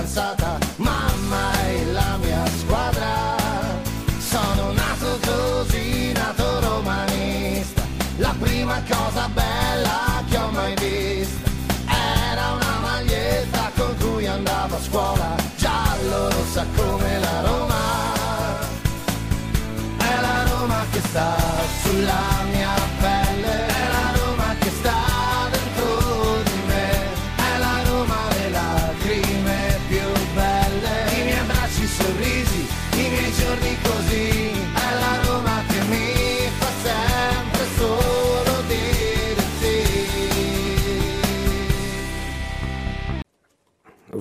Fidanzata, mamma è la mia squadra. Sono nato così, nato romanista. La prima cosa bella che ho mai vista era una maglietta con cui andavo a scuola,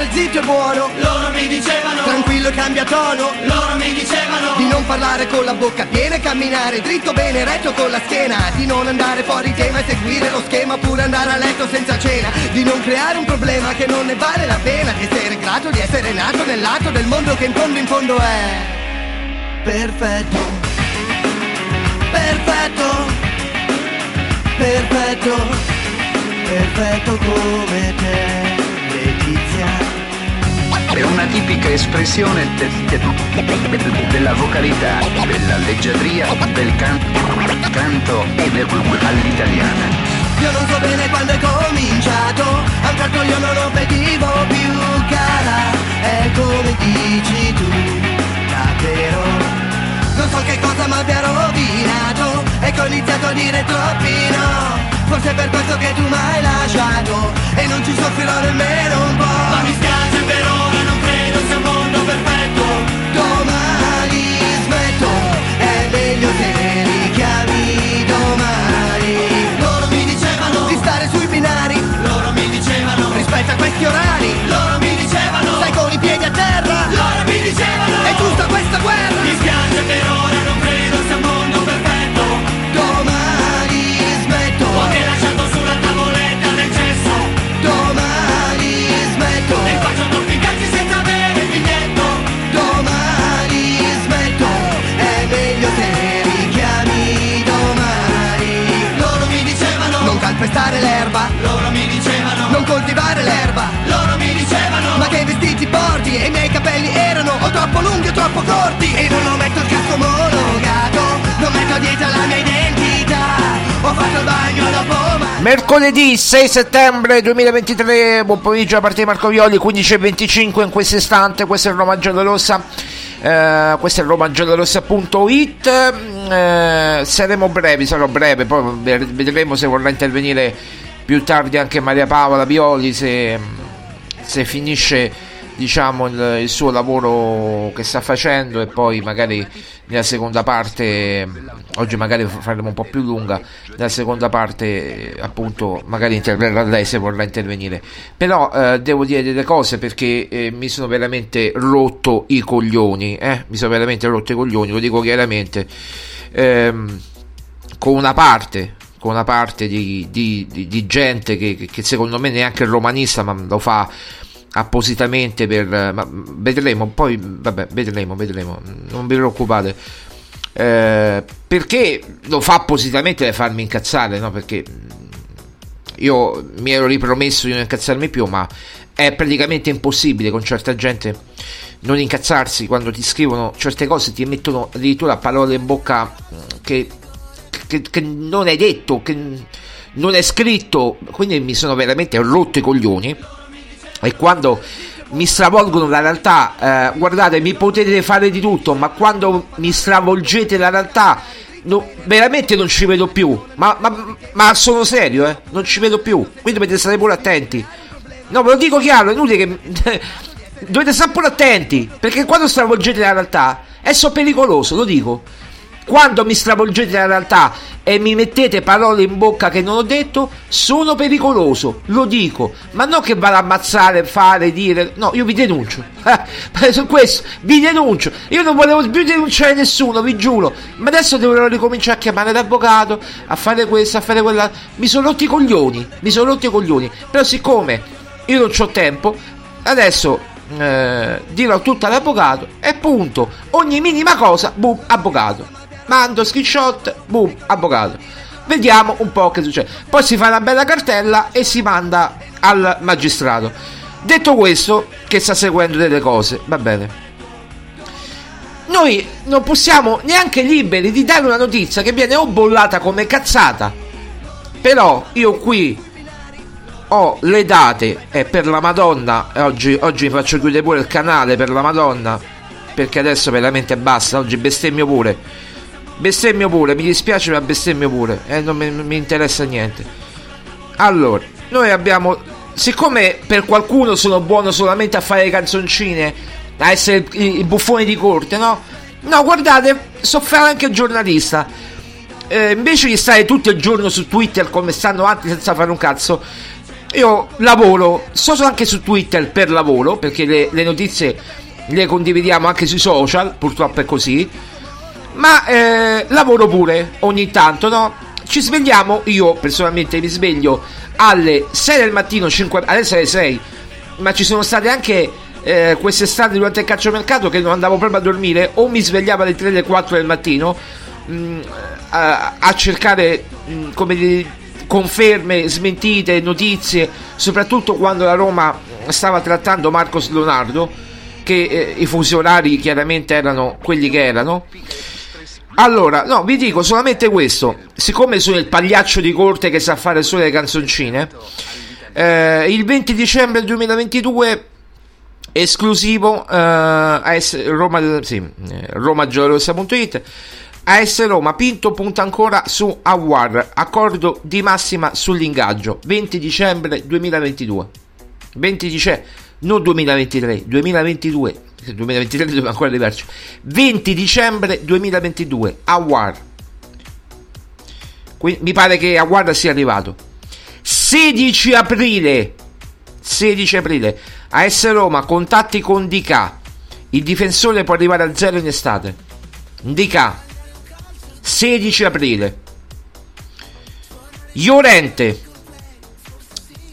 Stare zitto è buono. Loro mi dicevano Tranquillo e cambia tono. Loro mi dicevano Di non parlare con la bocca piena e camminare dritto bene retto con la schiena. Di non andare fuori tema e seguire lo schema Oppure andare a letto senza cena. Di non creare un problema che non ne vale la pena. Di essere grato di essere nato nel lato del mondo che in fondo in fondo è Perfetto. Perfetto. Perfetto. Perfetto come te Letizia È una tipica espressione de- de- della vocalità, della leggiadria, del can- canto e del all'italiana. Io non so bene quando è cominciato A un tratto io non lo vedivo più cara. È come dici tu, davvero? Non so che cosa mi abbia rovinato E che ho iniziato a dire troppi no. Forse è per questo che tu mi hai lasciato E non ci soffrirò nemmeno un po' Ma mi spiace per Mercoledì 6 settembre 2023, buon pomeriggio da parte di Marco Violi, 15.25 in questo istante, questo è il Roma Giallorossa. Eh, questo è romagiallorossa.it. Eh, saremo brevi, sarò breve, poi vedremo se vorrà intervenire più tardi anche Maria Paola Violi se, se finisce diciamo il, il, suo lavoro che sta facendo e poi magari nella seconda parte oggi magari faremo un po' più lunga nella seconda parte appunto magari interverrà lei se vorrà intervenire però eh, devo dire delle cose perché eh, mi sono veramente rotto i coglioni eh? mi sono veramente rotto i coglioni lo dico chiaramente ehm, con una parte con una parte di, di, di, di gente che, che, secondo me neanche è romanista ma lo fa appositamente per ma vedremo poi vabbè vedremo vedremo non vi preoccupate. Eh, perché lo fa appositamente per farmi incazzare no? Perché io mi ero ripromesso di non incazzarmi più ma è praticamente impossibile con certa gente non incazzarsi quando ti scrivono certe cose ti mettono addirittura parole in bocca che, che, che non hai detto che non è scritto. Quindi mi sono veramente rotto i coglioni e quando mi stravolgono la realtà, eh, guardate, mi potete fare di tutto, ma quando mi stravolgete la realtà, no, veramente non ci vedo più. Ma, ma, ma, sono serio, eh? Non ci vedo più. Quindi dovete stare pure attenti. No, ve lo dico chiaro, è inutile che. dovete stare pure attenti. Perché quando stravolgete la realtà, è so pericoloso, lo dico quando mi stravolgete la realtà e mi mettete parole in bocca che non ho detto, sono pericoloso, lo dico, ma non che vado a ammazzare, fare, dire, no, io vi denuncio, su questo vi denuncio, io non volevo più denunciare nessuno, vi giuro, ma adesso devo ricominciare a chiamare l'avvocato, a fare questo, a fare quella, mi sono rotti i coglioni, mi sono rotti i coglioni, però siccome io non ho tempo, adesso eh, dirò tutto all'avvocato e punto, ogni minima cosa, boom, avvocato mando screenshot, boom, avvocato. Vediamo un po' che succede. Poi si fa una bella cartella e si manda al magistrato. Detto questo, che sta seguendo delle cose, va bene. Noi non possiamo neanche liberi di dare una notizia che viene o bollata come cazzata. Però io qui ho le date e per la Madonna, oggi, oggi mi faccio chiudere pure il canale per la Madonna, perché adesso veramente basta, oggi bestemmio pure Bestemmio pure, mi dispiace ma bestemmio pure, eh, non mi, mi interessa niente. Allora, noi abbiamo siccome per qualcuno sono buono solamente a fare canzoncine, a essere i, i buffoni di corte, no? No, guardate, so fare anche giornalista. Eh, invece di stare tutto il giorno su Twitter come stanno altri senza fare un cazzo, io lavoro, so anche su Twitter per lavoro, perché le, le notizie le condividiamo anche sui social, purtroppo è così ma eh, lavoro pure ogni tanto, no? Ci svegliamo, io personalmente mi sveglio alle 6 del mattino, 5, adesso alle 6, ma ci sono state anche eh, quest'estate durante il calciomercato che non andavo proprio a dormire o mi svegliavo alle 3 alle 4 del mattino mh, mm, a, a, cercare mh, mm, come dire, conferme, smentite, notizie, soprattutto quando la Roma stava trattando Marcos Leonardo, che eh, i funzionari chiaramente erano quelli che erano. Allora, no, vi dico solamente questo. Siccome sono il pagliaccio di corte che sa fare solo le canzoncine, eh, il 20 dicembre 2022 esclusivo eh, AS Roma, sì, eh, romagiallorossa.it AS Roma Pinto punta ancora su Awar accordo di massima sull'ingaggio 20 dicembre 2022 20 dicembre non 2023 2022 2023 dove ancora arrivarci. 20 dicembre 2022 Awar Quindi, mi pare che Awar sia arrivato. 16 aprile 16 aprile AS Roma contatti con DK il difensore può arrivare a zero in estate. DK 16 aprile. Iorente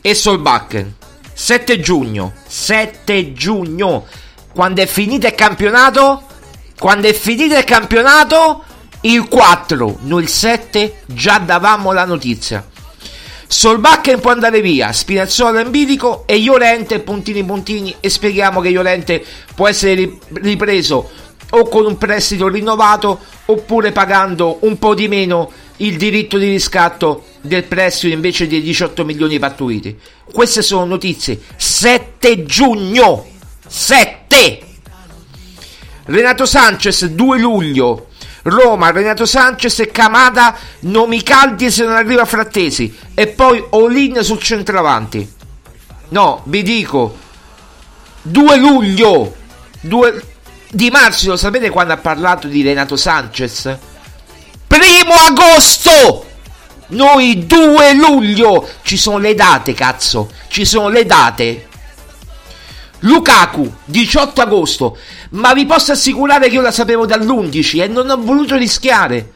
e Solbakken. 7 giugno 7 giugno quando è finito il campionato, quando è finito il campionato, il 4, noi il 7 già davamo la notizia. Solbakken può andare via, Spinazzola in bilico e Iolente puntini puntini e spieghiamo che Iolente può essere ripreso o con un prestito rinnovato oppure pagando un po' di meno il diritto di riscatto del prestito invece dei 18 milioni pattuiti. Queste sono notizie 7 giugno 7 Renato Sanchez 2 luglio. Roma, Renato Sanchez e Camada, nomi caldi se non arriva Frattesi. E poi Olin sul centravanti. No, vi dico. 2 luglio. 2 Di lo sapete quando ha parlato di Renato Sanchez? Primo agosto! Noi 2 luglio! Ci sono le date, cazzo! Ci sono le date! Lukaku, 18 agosto. Ma vi posso assicurare che io la sapevo dall'11 e non ho voluto rischiare.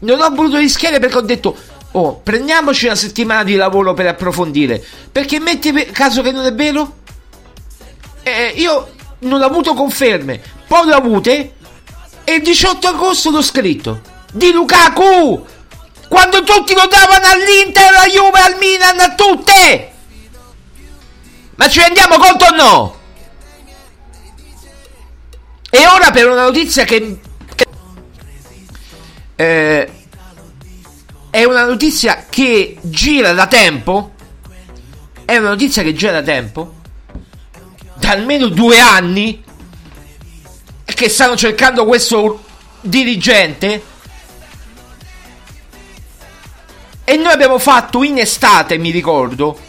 Non ho voluto rischiare perché ho detto, oh, prendiamoci una settimana di lavoro per approfondire. Perché metti caso che non è vero? Eh, io non ho avuto conferme. Poi l'ho avute e il 18 agosto l'ho scritto. Di Lukaku! Quando tutti lo davano all'Inter, alla Juve, al Milan, a tutte! Ma ci rendiamo conto o no? E ora per una notizia che... Eh, è una notizia che gira da tempo. È una notizia che gira da tempo. Da almeno due anni. Che stanno cercando questo dirigente. E noi abbiamo fatto in estate, mi ricordo.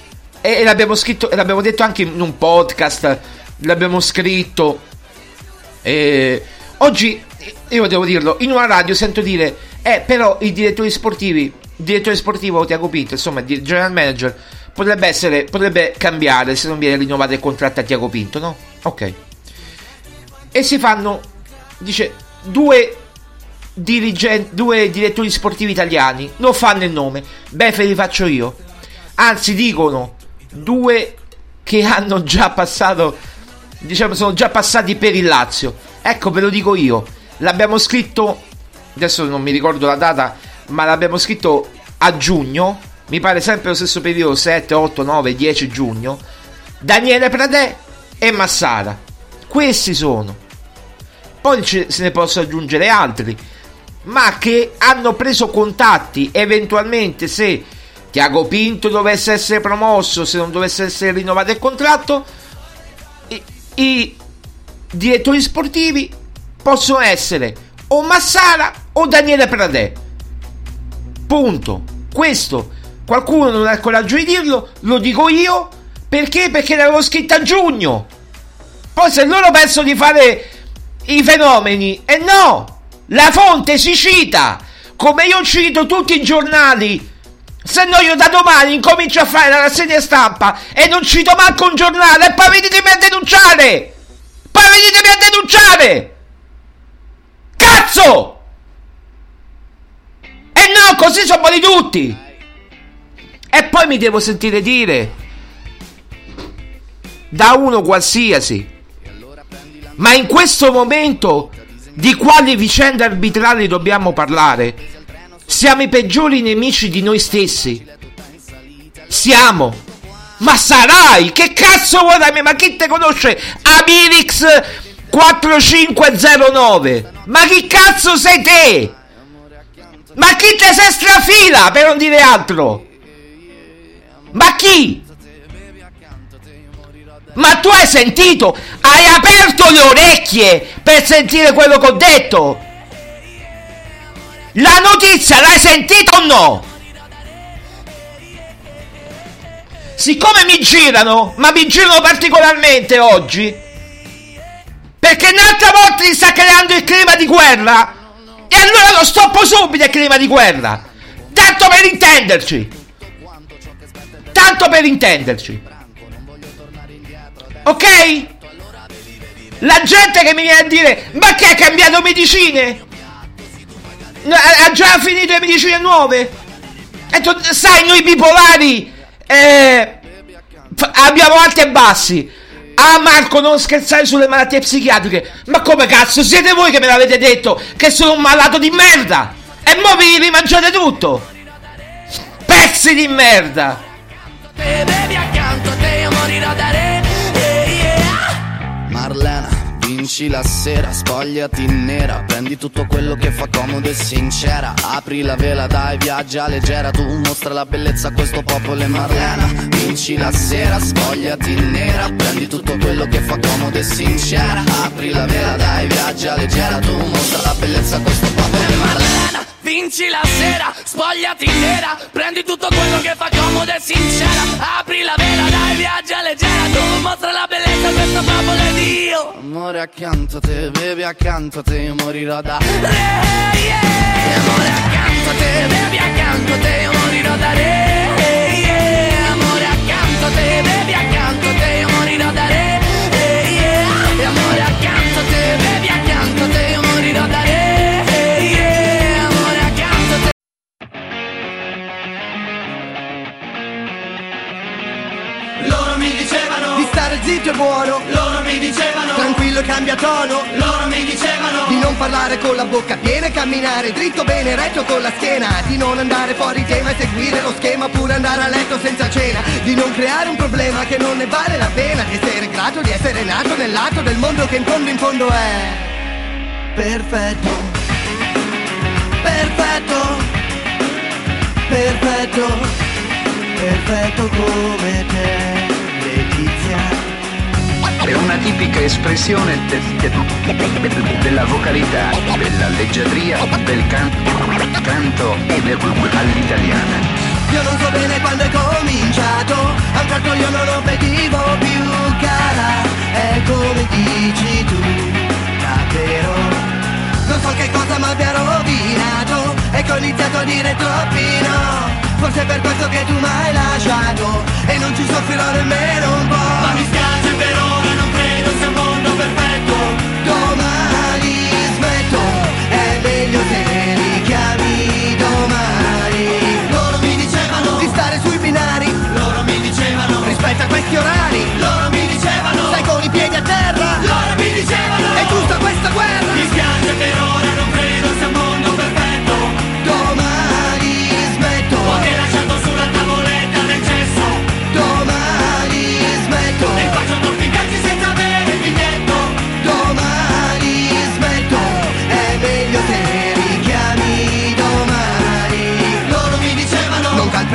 E l'abbiamo scritto, l'abbiamo detto anche in un podcast. L'abbiamo scritto. E oggi, io devo dirlo, in una radio sento dire, eh, però i direttori sportivi, direttore sportivo Tiago Pinto, insomma, il general manager, potrebbe essere, potrebbe cambiare se non viene rinnovato il contratto a Tiago Pinto, no? Ok. E si fanno, dice, due dirigenti, due direttori sportivi italiani, non fanno il nome, beh, ve li faccio io. Anzi, dicono, due che hanno già passato diciamo sono già passati per il Lazio. Ecco, ve lo dico io. L'abbiamo scritto adesso non mi ricordo la data, ma l'abbiamo scritto a giugno, mi pare sempre lo stesso periodo 7, 8, 9, 10 giugno. Daniele Pradè e Massara. Questi sono. Poi se ne possono aggiungere altri, ma che hanno preso contatti eventualmente se Tiago Pinto dovesse essere promosso, se non dovesse essere rinnovato il contratto, i, i direttori sportivi possono essere o Massara o Daniele Pradè. Punto. Questo qualcuno non ha il coraggio di dirlo, lo dico io. Perché? Perché l'avevo scritto a giugno. Poi se loro pensano di fare i fenomeni, e eh no, la fonte si cita. Come io cito tutti i giornali se no io da domani incomincio a fare la rassegna stampa e non cito manco un giornale e poi venitemi a denunciare! Poi venitemi a denunciare! Cazzo! E no, così sono buoni tutti! E poi mi devo sentire dire da uno qualsiasi. Ma in questo momento di quali vicende arbitrali dobbiamo parlare? Siamo i peggiori nemici di noi stessi. Siamo. Ma sarai? Che cazzo vuoi da me? Ma chi te conosce? Amirix 4509. Ma chi cazzo sei te? Ma chi te sei strafila per non dire altro? Ma chi? Ma tu hai sentito? Hai aperto le orecchie per sentire quello che ho detto? La notizia l'hai sentita o no? Siccome mi girano, ma mi girano particolarmente oggi, perché un'altra volta si sta creando il clima di guerra, e allora lo stoppo subito il clima di guerra. Tanto per intenderci. Tanto per intenderci. Ok? La gente che mi viene a dire, ma che ha cambiato medicine? Ha già finito le medicine nuove. E tu, sai, noi bipolari eh, abbiamo alti e bassi. Ah Marco, non scherzare sulle malattie psichiatriche. Ma come cazzo siete voi che me l'avete detto che sono un malato di merda? E mo vi, vi mangiate tutto. Pezzi di merda. Marlena Vinci la sera, spogliati nera Prendi tutto quello che fa comodo e sincera. Apri la vela, dai, viaggia leggera Tu mostra la bellezza a questo popolo e Marlena. Vinci la sera, spogliati nera Prendi tutto quello che fa comodo e sincera. Apri la vela, dai, viaggia leggera Tu mostra la bellezza a questo popolo e Marlena Vinci la sera, spogliati in nera Prendi tutto quello che fa comodo e sincera. Apri la vela, dai, viaggia leggera Tu mostra la bellezza questo popolo ed io Amore accanto a te, bevi accanto a te Io morirò da re, yeah. Amore accanto a te, bevi accanto a te Io morirò da re, yeah. Amore accanto a te, bevi accanto a te Io morirò da re, stare zitto e buono. Loro mi dicevano Tranquillo e cambia tono. Loro mi dicevano Di non parlare con la bocca piena e camminare dritto bene retto con la schiena. Di non andare fuori tema e seguire lo schema Oppure andare a letto senza cena. Di non creare un problema che non ne vale la pena. Di essere grato di essere nato nel lato del mondo che in fondo in fondo è Perfetto. Perfetto. Perfetto. Perfetto come te, Letizia. Tipica espressione de- de- della vocalità, della leggiadria, del can- canto all'italiana. Io non so bene quando è cominciato, a un certo io non obbedivo più cara, è come dici tu, davvero. Non so che cosa mi abbia rovinato, e che ho iniziato a dire troppi no. Forse è per questo che tu mi hai lasciato E non ci soffrirò nemmeno un po' Ma mi spiace per Loro mi dicevano Stai con i piedi a terra Loro mi dicevano È giusta questa guerra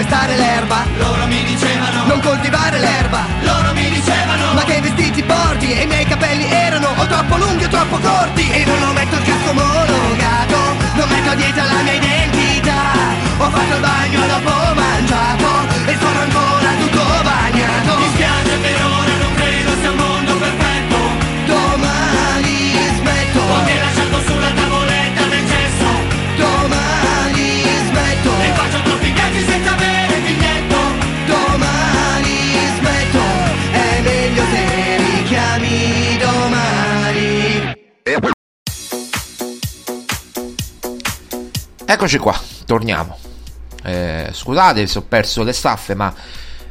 calpestare l'erba. Loro mi dicevano Non coltivare l'erba. Loro mi dicevano Ma che vestiti porti? E i miei capelli erano o troppo lunghi o troppo corti. E non ho metto il casco omologato Eccoci qua, torniamo. Eh, scusate se ho perso le staffe, ma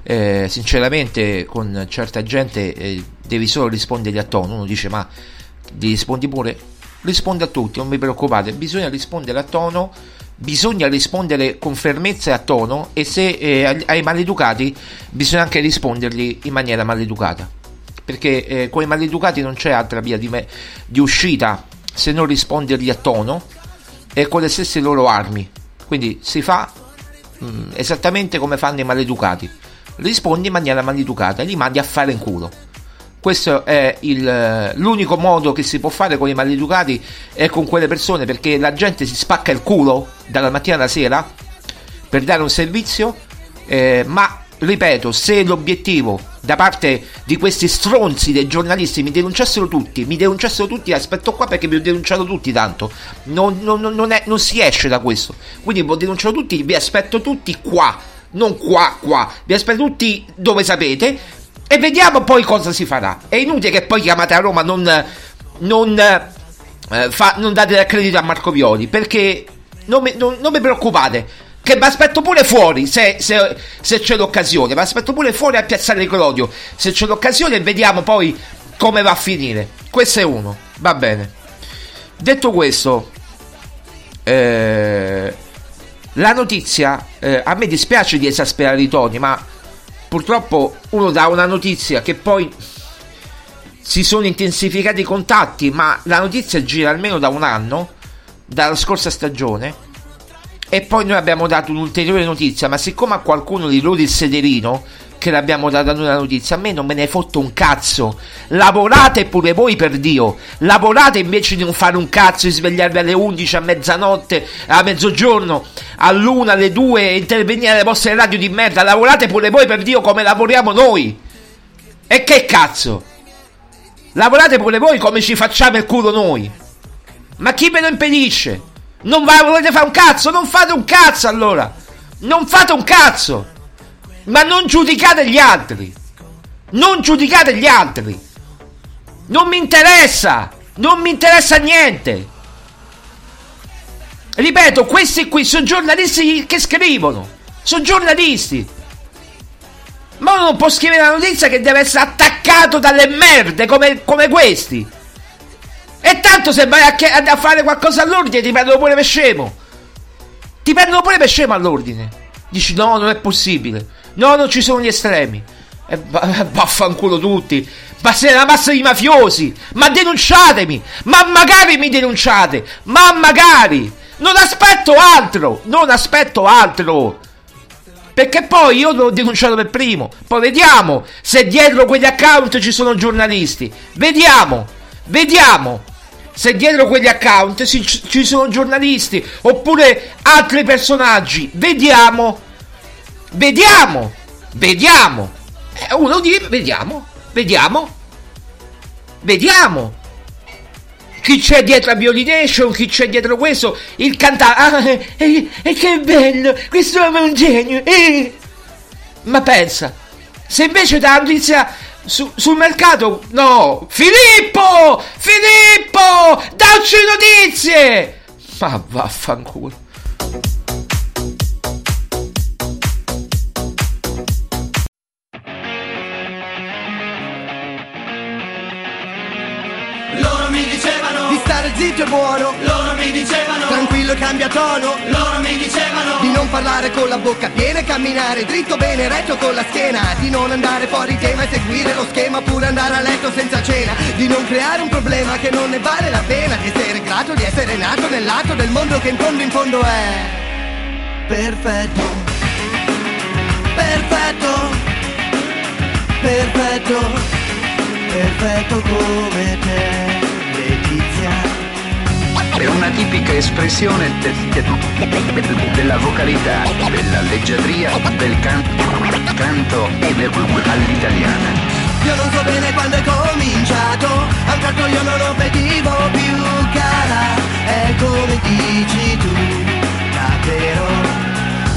eh, sinceramente con certa gente eh, devi solo rispondergli a tono. Uno dice ma gli rispondi pure? Risponde a tutti, non vi preoccupate, bisogna rispondere a tono, bisogna rispondere con fermezza e a tono e se eh, ai maleducati bisogna anche rispondergli in maniera maleducata. Perché eh, con i maleducati non c'è altra via di, me- di uscita se non rispondergli a tono e con le stesse loro armi. Quindi si fa mm, esattamente come fanno i maleducati. Rispondi in maniera maleducata e li mandi a fare in culo. Questo è il- l'unico modo che si può fare con i maleducati e con quelle persone perché la gente si spacca il culo dalla mattina alla sera per dare un servizio, eh, ma ripeto, se l'obiettivo da parte di questi stronzi dei giornalisti mi denunciassero tutti, mi denunciassero tutti, aspetto qua perché vi ho denunciato tutti tanto, non, non- non- è- non si esce da questo, quindi vi ho denunciato tutti, vi aspetto tutti qua, non qua, qua, vi aspetto tutti dove sapete e vediamo poi cosa si farà. È inutile che poi chiamate a Roma, non, non, eh, fa- non date credito a Marco Violi, perché non mi, non mi preoccupate. Che mi aspetto pure fuori se, se- se c'è l'occasione. Mi aspetto pure fuori a piazzare Clodio. Se c'è l'occasione, vediamo poi come va a finire. Questo è uno. Va bene. Detto questo, eh, la notizia. eh, a me dispiace di esasperare i toni, ma purtroppo uno dà una notizia che poi si sono intensificati i contatti, ma la notizia gira almeno da un anno, dalla scorsa stagione. E poi noi abbiamo dato un'ulteriore notizia, ma siccome a qualcuno gli rode il sederino, che l'abbiamo data noi la notizia, a me non me ne fotto un cazzo. Lavorate pure voi per Dio. Lavorate invece di non fare un cazzo, di svegliarvi alle 11, a mezzanotte, a mezzogiorno, all'una, alle due, e intervenire alle vostre radio di merda. Lavorate pure voi per Dio come lavoriamo noi. E che cazzo? Lavorate pure voi come ci facciamo il culo noi. Ma chi ve lo impedisce? Non va, volete fare un cazzo? Non fate un cazzo allora. Non fate un cazzo. Ma non giudicate gli altri. Non giudicate gli altri. Non mi interessa. Non mi interessa niente. Ripeto, questi qui sono giornalisti che scrivono. Sono giornalisti. Ma uno non può scrivere la notizia che deve essere attaccato dalle merde come, come questi. E tanto se vai a, a, fare qualcosa all'ordine ti prendono pure per scemo. Ti prendono pure per scemo all'ordine. Dici no, non è possibile. No, non ci sono gli estremi. E vaffanculo tutti. Ma siete una massa di mafiosi. Ma denunciatemi. Ma magari mi denunciate. Ma magari. Non aspetto altro. Non aspetto altro. Perché poi io l'ho denunciato per primo. Poi vediamo se dietro quegli account ci sono giornalisti. Vediamo. Vediamo se dietro quegli account ci sono giornalisti oppure altri personaggi. Vediamo. Vediamo. Vediamo. Eh, uno dice vediamo. Vediamo. Vediamo chi c'è dietro a Violination, chi c'è dietro questo, il cantante, ah, eh, eh, eh, che bello, questo è un genio, eh. ma pensa, se invece da notizia su, sul mercato, no, Filippo, Filippo, dacci notizie, ma vaffanculo. stare zitto e buono. Loro mi dicevano E cambia tono. Loro mi dicevano Di non parlare con la bocca piena e camminare dritto bene retto con la schiena. Di non andare fuori tema e seguire lo schema Oppure andare a letto senza cena. Di non creare un problema che non ne vale la pena. Di essere grato di essere nato nel lato del mondo che in fondo in fondo è Perfetto. Perfetto. Perfetto. Perfetto come te è una tipica espressione de, de, de, della vocalità, della leggiadria, del can, canto all'italiana. Io non so bene quando è cominciato, a un tratto io non lo vedivo più cara, è come dici tu, davvero.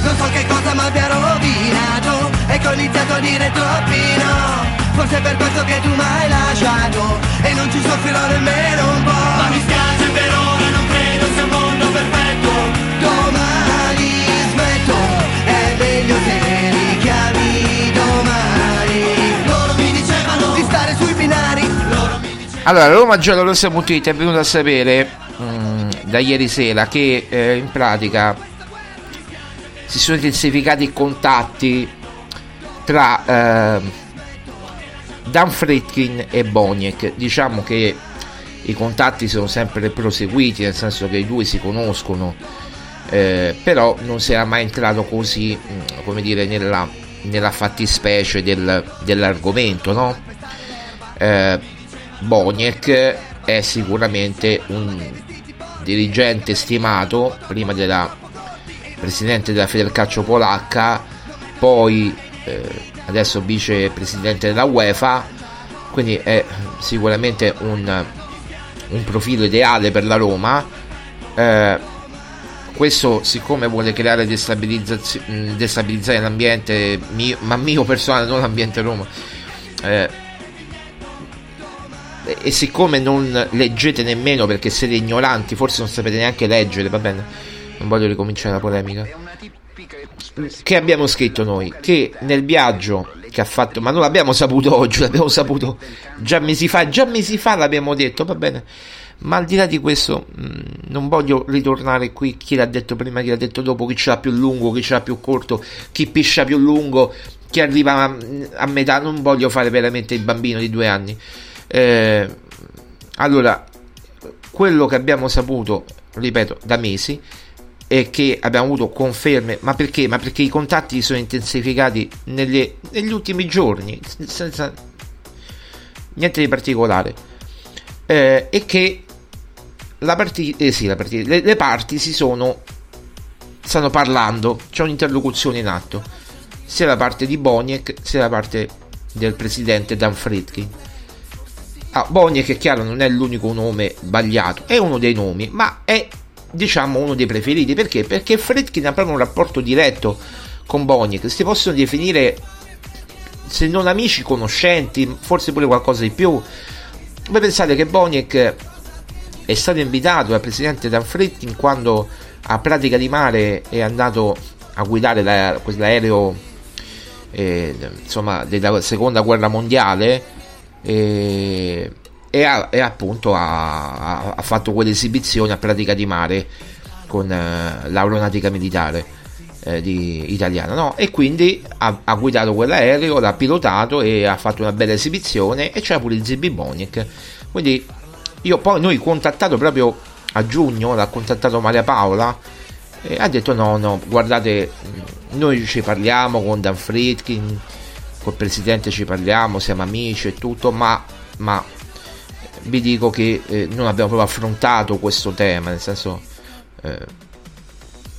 Non so che cosa mi abbia rovinato, e che ho iniziato a dire troppi no. Forse è per questo che tu mi hai lasciato E non ci soffrirò Allora, Roma Giallorossa.it è venuto a sapere mh, da ieri sera che eh, in pratica si sono intensificati i contatti tra eh, Dan Fritkin e Boniek. Diciamo che i contatti sono sempre proseguiti, nel senso che i due si conoscono, eh, però non si era mai entrato così, mm, come dire, nella, nella fattispecie del, dell'argomento, no? Eh, Boniek è sicuramente un dirigente stimato, prima della presidente della Federcalcio polacca, poi eh, adesso vicepresidente della UEFA, quindi è sicuramente un, un profilo ideale per la Roma. Eh, questo siccome vuole creare destabilizzare l'ambiente mio, ma mio personale non l'ambiente Roma eh, e siccome non leggete nemmeno perché siete ignoranti forse non sapete neanche leggere va bene non voglio ricominciare la polemica che abbiamo scritto noi? Che nel viaggio che ha fatto, ma non l'abbiamo saputo oggi, l'abbiamo saputo già mesi fa, già mesi fa l'abbiamo detto, va bene. Ma al di là di questo, mm, non voglio ritornare qui chi l'ha detto prima, chi l'ha detto dopo, chi ce l'ha più lungo, chi ce l'ha più corto, chi piscia più lungo, chi arriva a, a metà. Non voglio fare veramente il bambino di due anni. Eh, allora, quello che abbiamo saputo, ripeto, da mesi, è che abbiamo avuto conferme, ma perché? Ma perché i contatti sono intensificati nelle, negli ultimi giorni, senza niente di particolare, eh, che la partita, eh sì, la partita, le, le parti si sono, stanno parlando, c'è un'interlocuzione in atto, sia da parte di Boniek sia da parte del presidente Dan Friedkin. Ah, Boniek è chiaro, non è l'unico nome sbagliato, è uno dei nomi, ma è diciamo uno dei preferiti perché? Perché Friedkin ha proprio un rapporto diretto con Boniek, si possono definire se non amici, conoscenti, forse pure qualcosa di più. Voi pensate che Boniek è stato invitato dal presidente Dan Friedkin quando a Pratica di Mare è andato a guidare la, quell'aereo eh, insomma della seconda guerra mondiale eh, e, ha, e appunto ha, ha, fatto quell'esibizione a Pratica di Mare con eh, l'aeronautica militare eh, di, italiana no? e quindi ha, ha, guidato quell'aereo l'ha pilotato e ha fatto una bella esibizione e c'era pure il Zibi Boniek quindi io poi noi contattato proprio a giugno l'ha contattato Maria Paola e ha detto no no guardate noi ci parliamo con Dan Friedkin col presidente ci parliamo siamo amici e tutto ma, ma vi dico che eh, non abbiamo proprio affrontato questo tema nel senso eh,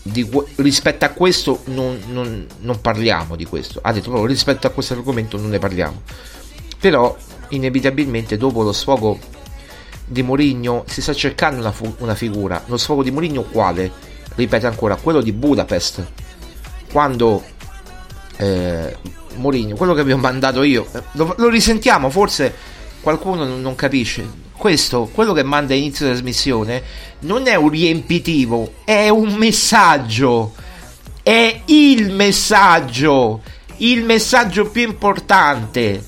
di, rispetto a questo non, non, non, parliamo di questo. Ha detto proprio rispetto a questo argomento non ne parliamo. Però inevitabilmente dopo lo sfogo di Mourinho si sta cercando una, una figura. Lo sfogo di Mourinho quale? ripeto ancora quello di Budapest. Quando eh, Mourinho quello che vi ho mandato io eh, lo, lo risentiamo forse qualcuno non, non capisce questo, quello che manda inizio trasmissione, non è un riempitivo, è un messaggio. È il messaggio. Il messaggio più importante.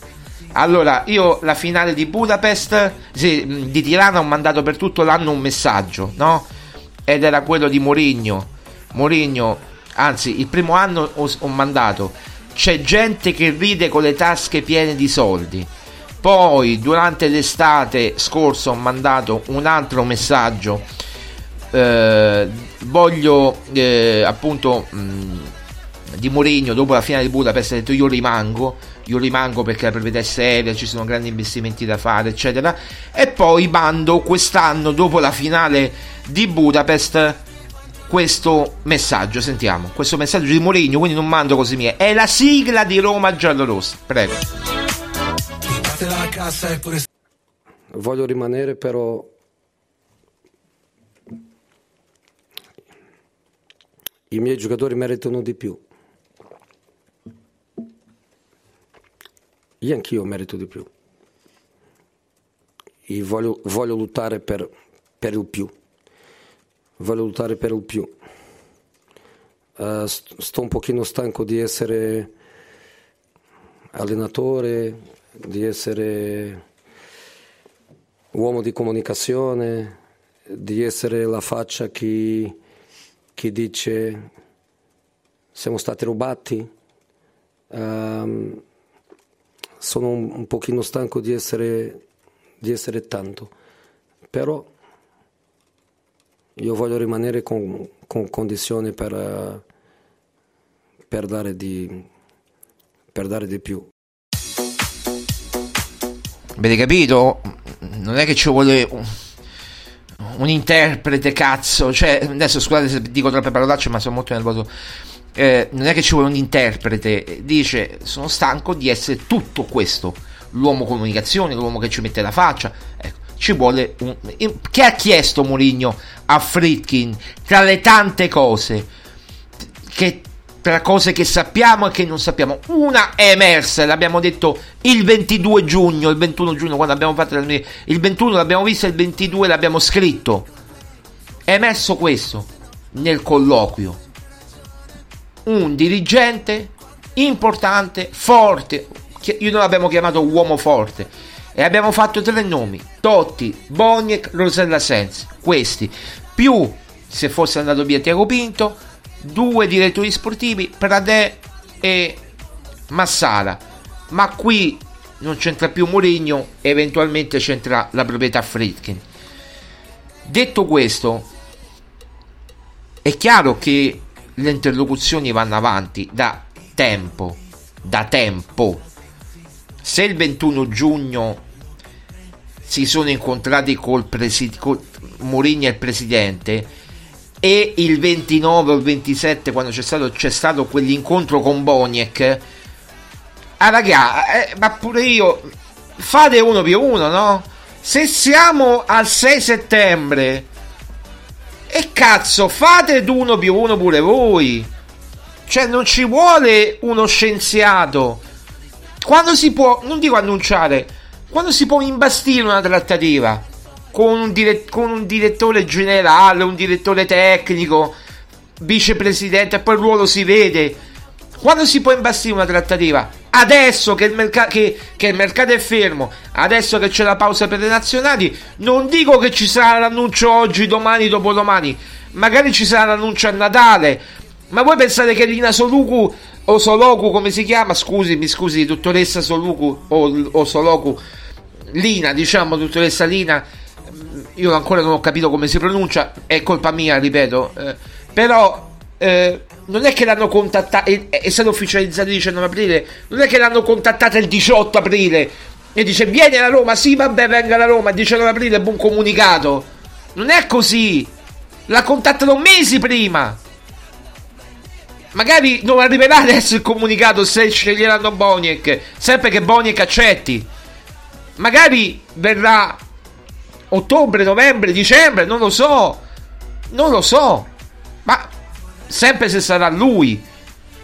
Allora, io la finale di Budapest, sì, di Tirana ho mandato per tutto l'anno un messaggio, no? Ed era quello di Mourinho. Mourinho, anzi, il primo anno ho, ho mandato. C'è gente che ride con le tasche piene di soldi poi durante l'estate scorsa ho mandato un altro messaggio. Eh, voglio eh, appunto mh, mm, di Mourinho dopo la finale di Budapest ha detto io rimango io rimango perché la proprietà è seria ci sono grandi investimenti da fare eccetera e poi mando quest'anno dopo la finale di Budapest questo messaggio sentiamo questo messaggio di Mourinho quindi non mando cose mie è la sigla di Roma giallorossa prego. Voglio rimanere però i miei giocatori meritano di più. Io anch'io merito di più. E voglio, voglio lottare per, per, il più. Lottare per il più. Uh, sto un pochino stanco di essere allenatore, di essere uomo di comunicazione, di essere la faccia che, che dice siamo stati rubati. Um, sono un, un pochino stanco di essere, di essere tanto, però io voglio rimanere con, con condizioni per, per, dare di, per dare di più. Avete capito? Non è che ci vuole un, interprete, cazzo. Cioè, adesso scusate se dico troppe parolacce, ma sono molto nervoso. Eh, non è che ci vuole un interprete. Dice: Sono stanco di essere tutto questo. L'uomo comunicazione, l'uomo che ci mette la faccia. Ecco, ci vuole un. Che ha chiesto Mourinho a Fritkin tra le tante cose? Che tra cose che sappiamo e che non sappiamo. Una è emersa, l'abbiamo detto il 22 giugno, il 21 giugno, quando abbiamo fatto il 21 l'abbiamo vista, il 22 l'abbiamo scritto. È emerso questo nel colloquio. Un dirigente importante, forte, io non l'abbiamo chiamato uomo forte, e abbiamo fatto tre nomi, Totti, Boniek, Rosella Sensi, questi, più se fosse andato via Tiago Pinto, due direttori sportivi, Pradè e Massara. Ma qui non c'entra più Mourinho, eventualmente c'entra la proprietà Fritkin. Detto questo, è chiaro che le interlocuzioni vanno avanti da tempo, da tempo. Se il 21 giugno si sono incontrati col, presi- col Mourinho e il presidente e il 29 o il 27 quando c'è stato, c'è stato quell'incontro con Boniek ah raga eh, ma pure io fate uno più uno no? se siamo al 6 settembre e cazzo fate uno più uno pure voi cioè non ci vuole uno scienziato quando si può non dico annunciare quando si può imbastire una trattativa con un, dirett- con un direttore generale, un direttore tecnico, vicepresidente, e poi il ruolo si vede. Quando si può imbastire una trattativa? Adesso che il, merc- che, che il, mercato è fermo, adesso che c'è la pausa per le nazionali, non dico che ci sarà l'annuncio oggi, domani, dopodomani, magari ci sarà l'annuncio a Natale. Ma voi pensate che Lina Soluku o Soloku, come si chiama? Scusi, mi scusi, dottoressa Soluku o, o Soloku, Lina, diciamo, dottoressa Lina. Io ancora non ho capito come si pronuncia, è colpa mia, ripeto, eh, però eh, non è che l'hanno contattata, è, è stato ufficializzato il 19 aprile, non è che l'hanno contattata il 18 aprile e dice vieni alla Roma, sì vabbè venga alla Roma, il 19 aprile buon comunicato, non è così, l'ha contattato mesi prima. Magari non arriverà adesso il comunicato se sceglieranno Boniek, sempre che Boniek accetti. Magari verrà ottobre, novembre, dicembre, non lo so. Non lo so. Ma sempre se sarà lui.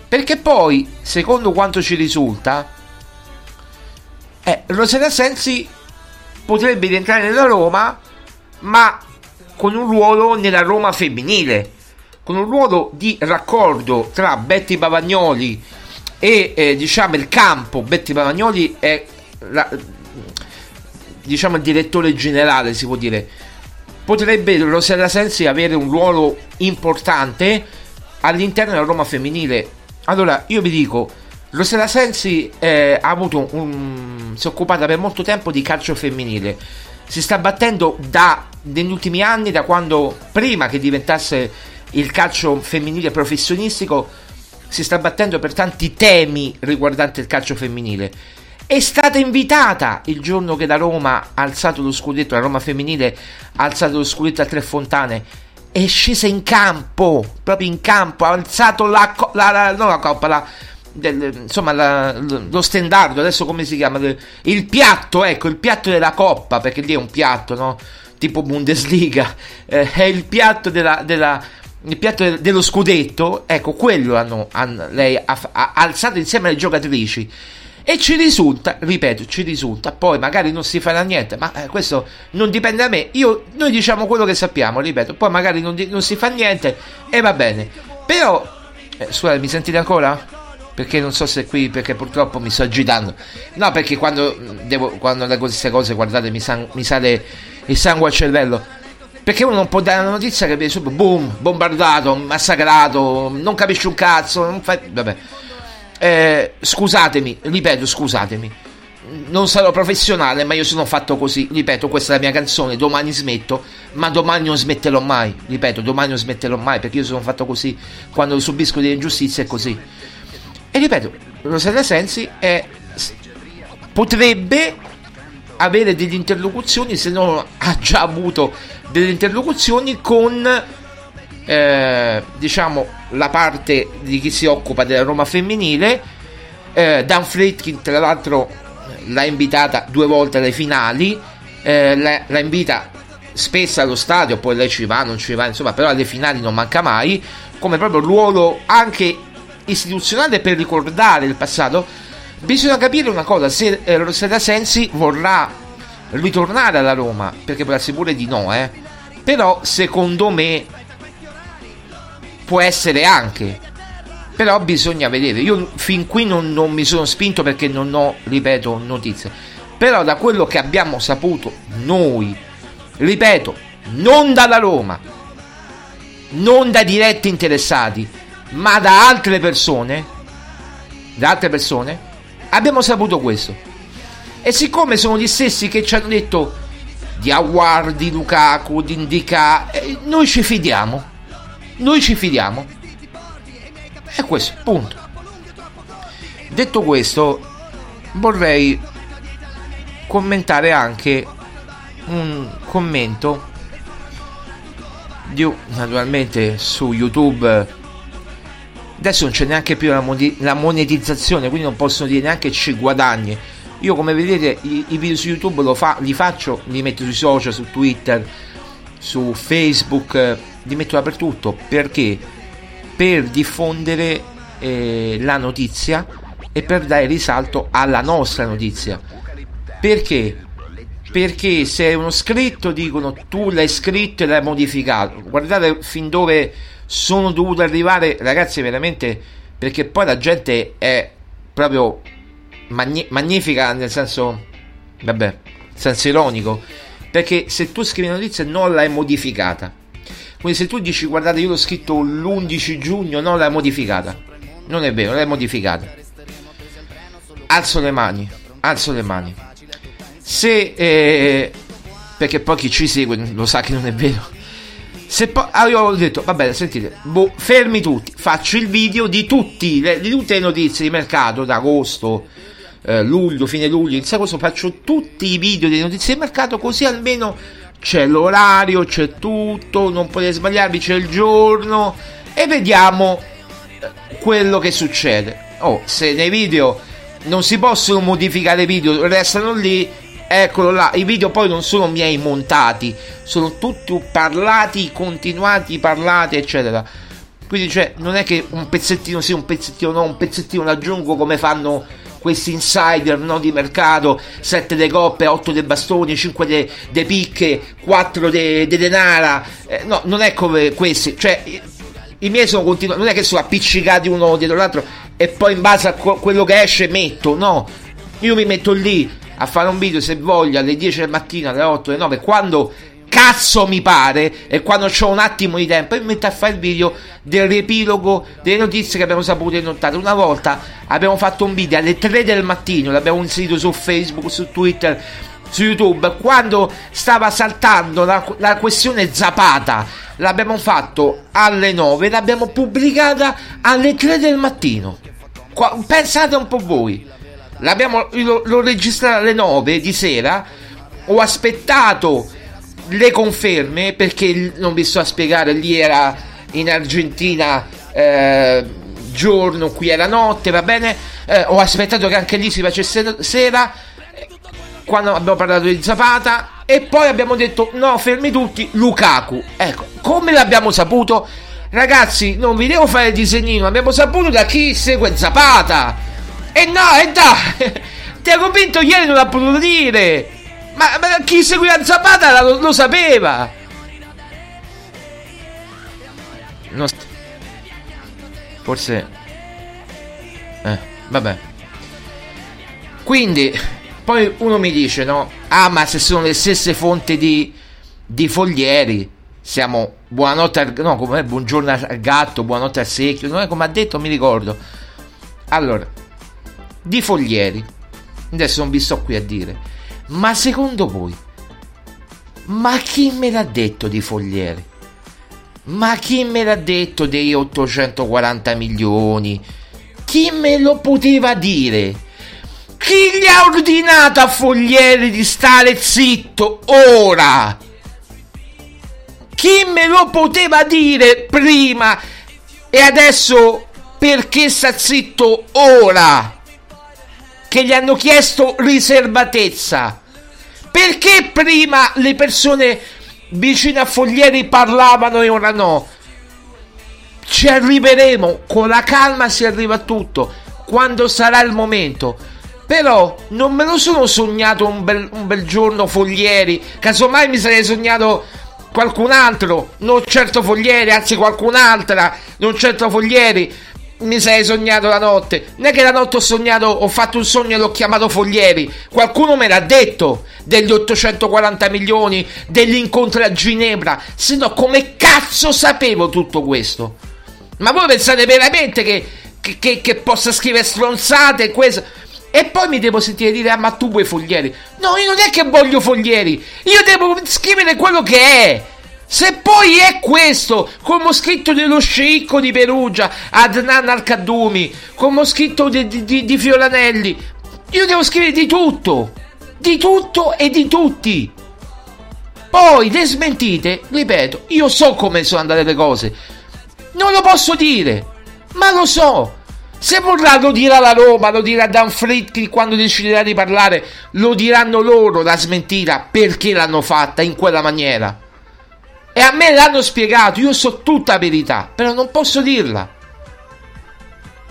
Perché poi, secondo quanto ci risulta, eh, Rosella Sensi potrebbe rientrare nella Roma, ma con un ruolo nella Roma femminile, con un ruolo di raccordo tra Betty Bavagnoli e eh, diciamo il campo. Betty Bavagnoli è la, diciamo il direttore generale, si può dire, potrebbe Rosella Sensi avere un ruolo importante all'interno della Roma femminile. Allora, io vi dico, Rosella Sensi eh, ha avuto un, si è occupata per molto tempo di calcio femminile. Si sta battendo da, negli ultimi anni, da quando, prima che diventasse il calcio femminile professionistico, si sta battendo per tanti temi riguardanti il calcio femminile è stata invitata il giorno che la Roma ha alzato lo scudetto, la Roma femminile ha alzato lo scudetto a Tre Fontane. È scesa in campo, proprio in campo, ha alzato la, la, la, non la coppa, la, del, insomma la, lo stendardo, adesso come si chiama? Il piatto, ecco, il piatto della coppa, perché lì è un piatto, no? Tipo Bundesliga, eh, è il piatto della, della il piatto dello scudetto, ecco, quello hanno, hanno lei ha, ha alzato insieme alle giocatrici e ci risulta, ripeto, ci risulta, poi magari non si farà niente, ma eh, questo non dipende da me. Io, noi diciamo quello che sappiamo, ripeto, poi magari non, non si fa niente e va bene. Però, eh, scusate, mi sentite ancora? Perché non so se qui, perché purtroppo mi sto agitando. No, perché quando, devo, quando leggo queste cose, guardate, mi, san, mi sale il sangue al cervello. Perché uno non può dare una notizia che viene subito, boom, bombardato, massacrato, non capisci un cazzo, non fai... Vabbè eh, scusatemi, ripeto, scusatemi. Non sarò professionale, ma io sono fatto così. Ripeto, questa è la mia canzone. Domani smetto, ma domani non smetterò mai. Ripeto, domani non smetterò mai perché io sono fatto così. Quando subisco delle ingiustizie è così. E ripeto, Rosella Sensi è, potrebbe avere delle interlocuzioni, se non ha già avuto delle interlocuzioni con eh, diciamo la parte di chi si occupa della Roma femminile. Eh, Dan Fritkin tra l'altro l'ha invitata due volte alle finali eh, la, la, invita spesso allo stadio poi lei ci va non ci va insomma però alle finali non manca mai come proprio ruolo anche istituzionale per ricordare il passato bisogna capire una cosa se eh, Rosetta Sensi vorrà ritornare alla Roma perché può essere pure di no eh però secondo me può essere anche. Però bisogna vedere. Io fin qui non, non mi sono spinto perché non ho, ripeto, notizie. Però da quello che abbiamo saputo noi, ripeto, non dalla Roma, non da diretti interessati, ma da altre persone, da altre persone, abbiamo saputo questo. E siccome sono gli stessi che ci hanno detto di Awar, di Lukaku, di Indica, eh, noi ci fidiamo. Noi ci fidiamo. E questo, punto. Detto questo, vorrei commentare anche un commento di, naturalmente su YouTube adesso non c'è neanche più la, monetizzazione quindi non possono dire neanche ci guadagni. Io come vedete i, i video su YouTube fa, li faccio li metto sui social su Twitter su Facebook li metto dappertutto. Perché? Per diffondere eh, la notizia e per dare risalto alla nostra notizia. Perché? Perché se è uno scritto dicono tu l'hai scritto e l'hai modificato. Guardate fin dove sono dovuto arrivare ragazzi veramente perché poi la gente è proprio magni- magnifica nel senso vabbè senso ironico perché se tu scrivi una notizia non l'hai modificata. Quindi se tu dici guardate io l'ho scritto l'11 giugno non l'hai modificata. Non è vero l'hai modificata. Alzo le mani alzo le mani. Se eh, perché poi chi ci segue lo sa che non è vero se poi ah, io ho detto va bene sentite boh, fermi tutti faccio il video di, tutti, le, di tutte le notizie di mercato d'agosto eh, luglio fine luglio inizio agosto faccio tutti i video delle notizie di mercato così almeno c'è l'orario c'è tutto non potete sbagliarvi c'è il giorno e vediamo eh, quello che succede. Oh se nei video non si possono modificare i video restano lì Eccolo là, i video poi non sono miei montati, sono tutti parlati, continuati, parlati, eccetera. Quindi, cioè, non è che un pezzettino sì, un pezzettino no, un pezzettino l'aggiungo come fanno questi insider no, di mercato, 7 de coppe, 8 de bastoni, 5 de, de picche, 4 de, de denara. Eh, no, non è come questi, cioè i miei sono continuati, non è che sono appiccicati uno dietro l'altro e poi in base a quello che esce metto, no. Io mi metto lì a fare un video se voglio alle 10 del mattino, alle 8, alle 9, quando cazzo mi pare e quando ho un attimo di tempo e mi metto a fare il video del riepilogo delle notizie che abbiamo saputo in nottata. Una volta abbiamo fatto un video alle 3 del mattino, l'abbiamo inserito su Facebook, su Twitter, su YouTube, quando stava saltando la, la questione Zapata. L'abbiamo fatto alle 9, l'abbiamo pubblicata alle 3 del mattino. Qua, pensate un po' voi. Lo, l'ho registrato alle 9 di sera. Ho aspettato le conferme perché non vi sto a spiegare. Lì era in Argentina eh, giorno, qui era notte, va bene. Eh, ho aspettato che anche lì si facesse sera. Quando abbiamo parlato di Zapata. E poi abbiamo detto: no, fermi tutti. Lukaku. Ecco, come l'abbiamo saputo? Ragazzi, non vi devo fare il disegnino. Abbiamo saputo da chi segue Zapata. E no, e dai! Ti ha convinto ieri non l'ha potuto dire! Ma, ma chi seguiva Zapata lo, lo sapeva! Non st- Forse... Eh, vabbè. Quindi, poi uno mi dice, no? Ah, ma se sono le stesse fonti di, di Foglieri, siamo... Buonanotte al... No, come buongiorno al gatto, buonanotte al secchio, non è come ha detto, mi ricordo. Allora, di Foglieri. Adesso non vi sto qui a dire. Ma secondo voi, ma chi me l'ha detto di Foglieri? Ma chi me l'ha detto dei 840 milioni? Chi me lo poteva dire? Chi gli ha ordinato a Foglieri di stare zitto ora? Chi me lo poteva dire prima e adesso perché sta zitto ora? Che gli hanno chiesto riservatezza. Perché prima le persone vicine a Foglieri parlavano e ora no? Ci arriveremo, con la calma si arriva a tutto, quando sarà il momento. Però non me lo sono sognato un bel, un bel giorno Foglieri, casomai mi sarei sognato qualcun altro, non certo Foglieri, anzi qualcun'altra, non certo Foglieri mi sei sognato la notte. Non è che la notte ho sognato, ho fatto un sogno e l'ho chiamato Foglieri. Qualcuno me l'ha detto degli 840 milioni, degli incontri a Ginebra. Se no, come cazzo sapevo tutto questo? Ma voi pensate veramente che, che, che, che possa scrivere stronzate? Questo? E poi mi devo sentire dire, ah ma tu vuoi Foglieri? No, io non è che voglio Foglieri, io devo scrivere quello che è. Se poi è questo, come ho scritto dello sceicco di Perugia, Adnan Al-Kadumi, come ho scritto di, di, di Fioranelli, io devo scrivere di tutto, di tutto e di tutti. Poi le smentite, ripeto, io so come sono andate le cose. Non lo posso dire, ma lo so. Se vorrà lo dirà la Roma, lo dirà Dan Fritti quando deciderà di parlare, lo diranno loro la smentita perché l'hanno fatta in quella maniera. E a me l'hanno spiegato, io so tutta la verità, però non posso dirla.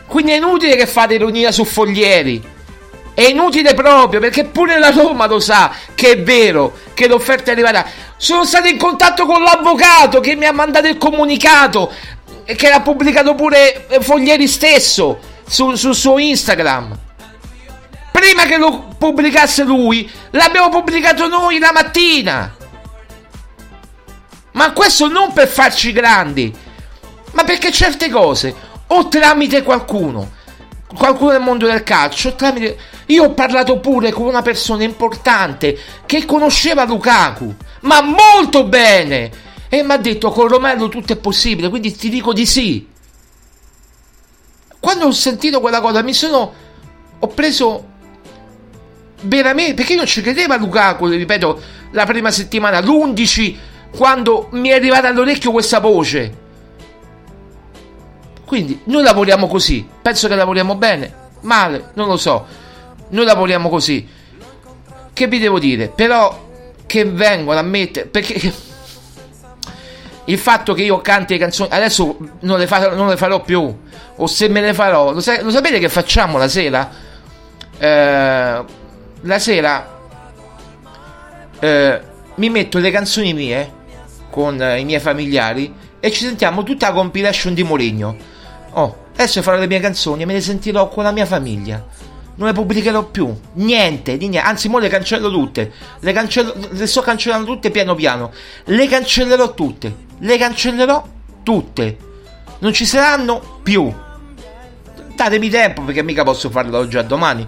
Quindi è inutile che fate ironia su Foglieri. È inutile proprio perché pure la Roma lo sa che è vero che l'offerta è arrivata. Sono stato in contatto con l'avvocato che mi ha mandato il comunicato che l'ha pubblicato pure Foglieri stesso sul su suo Instagram. Prima che lo pubblicasse lui, l'abbiamo pubblicato noi la mattina. Ma questo non per farci grandi, ma perché certe cose, o tramite qualcuno, qualcuno del mondo del calcio, tramite... Io ho parlato pure con una persona importante che conosceva Lukaku, ma molto bene, e mi ha detto con Romello tutto è possibile, quindi ti dico di sì. Quando ho sentito quella cosa mi sono... ho preso veramente perché io non ci credeva Lukaku ripeto la prima settimana l'11 quando mi è arrivata all'orecchio questa voce. Quindi noi lavoriamo così. Penso che lavoriamo bene male non lo so. Noi lavoriamo così. Che vi devo dire? Però che vengono a mettere perché il fatto che io canti le canzoni adesso non le, farò, non le farò più. O se me ne farò lo, sa- lo sapete che facciamo la sera? Eh, la sera eh, mi metto le canzoni mie con eh, i miei familiari e ci sentiamo tutta la compilation di Mourinho oh, adesso farò le mie canzoni e me le sentirò con la mia famiglia. Non le pubblicherò più. Niente, di niente. anzi mo le cancello tutte. Le, cancello, le sto cancellando tutte piano piano. Le cancellerò tutte. Le cancellerò tutte. Non ci saranno più. Datemi tempo perché mica posso farlo già domani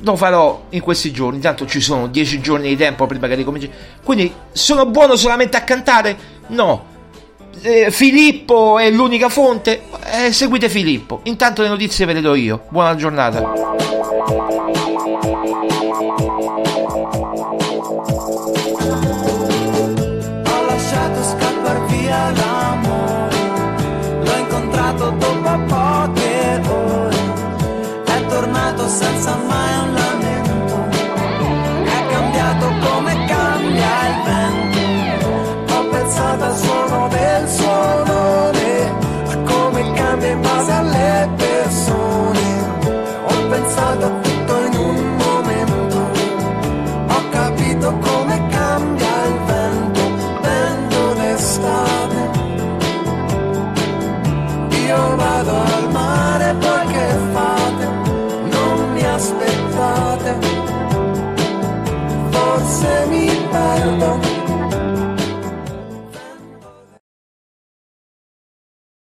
lo farò in questi giorni tanto ci sono 10 giorni di tempo prima che ricominci quindi sono buono solamente a cantare? No. Eh, Filippo è l'unica fonte? Eh, seguite Filippo. Intanto le notizie ve le do io. Buona giornata. Ho lasciato scappare via l'amore, l'ho incontrato dopo poche ore, è tornato senza mai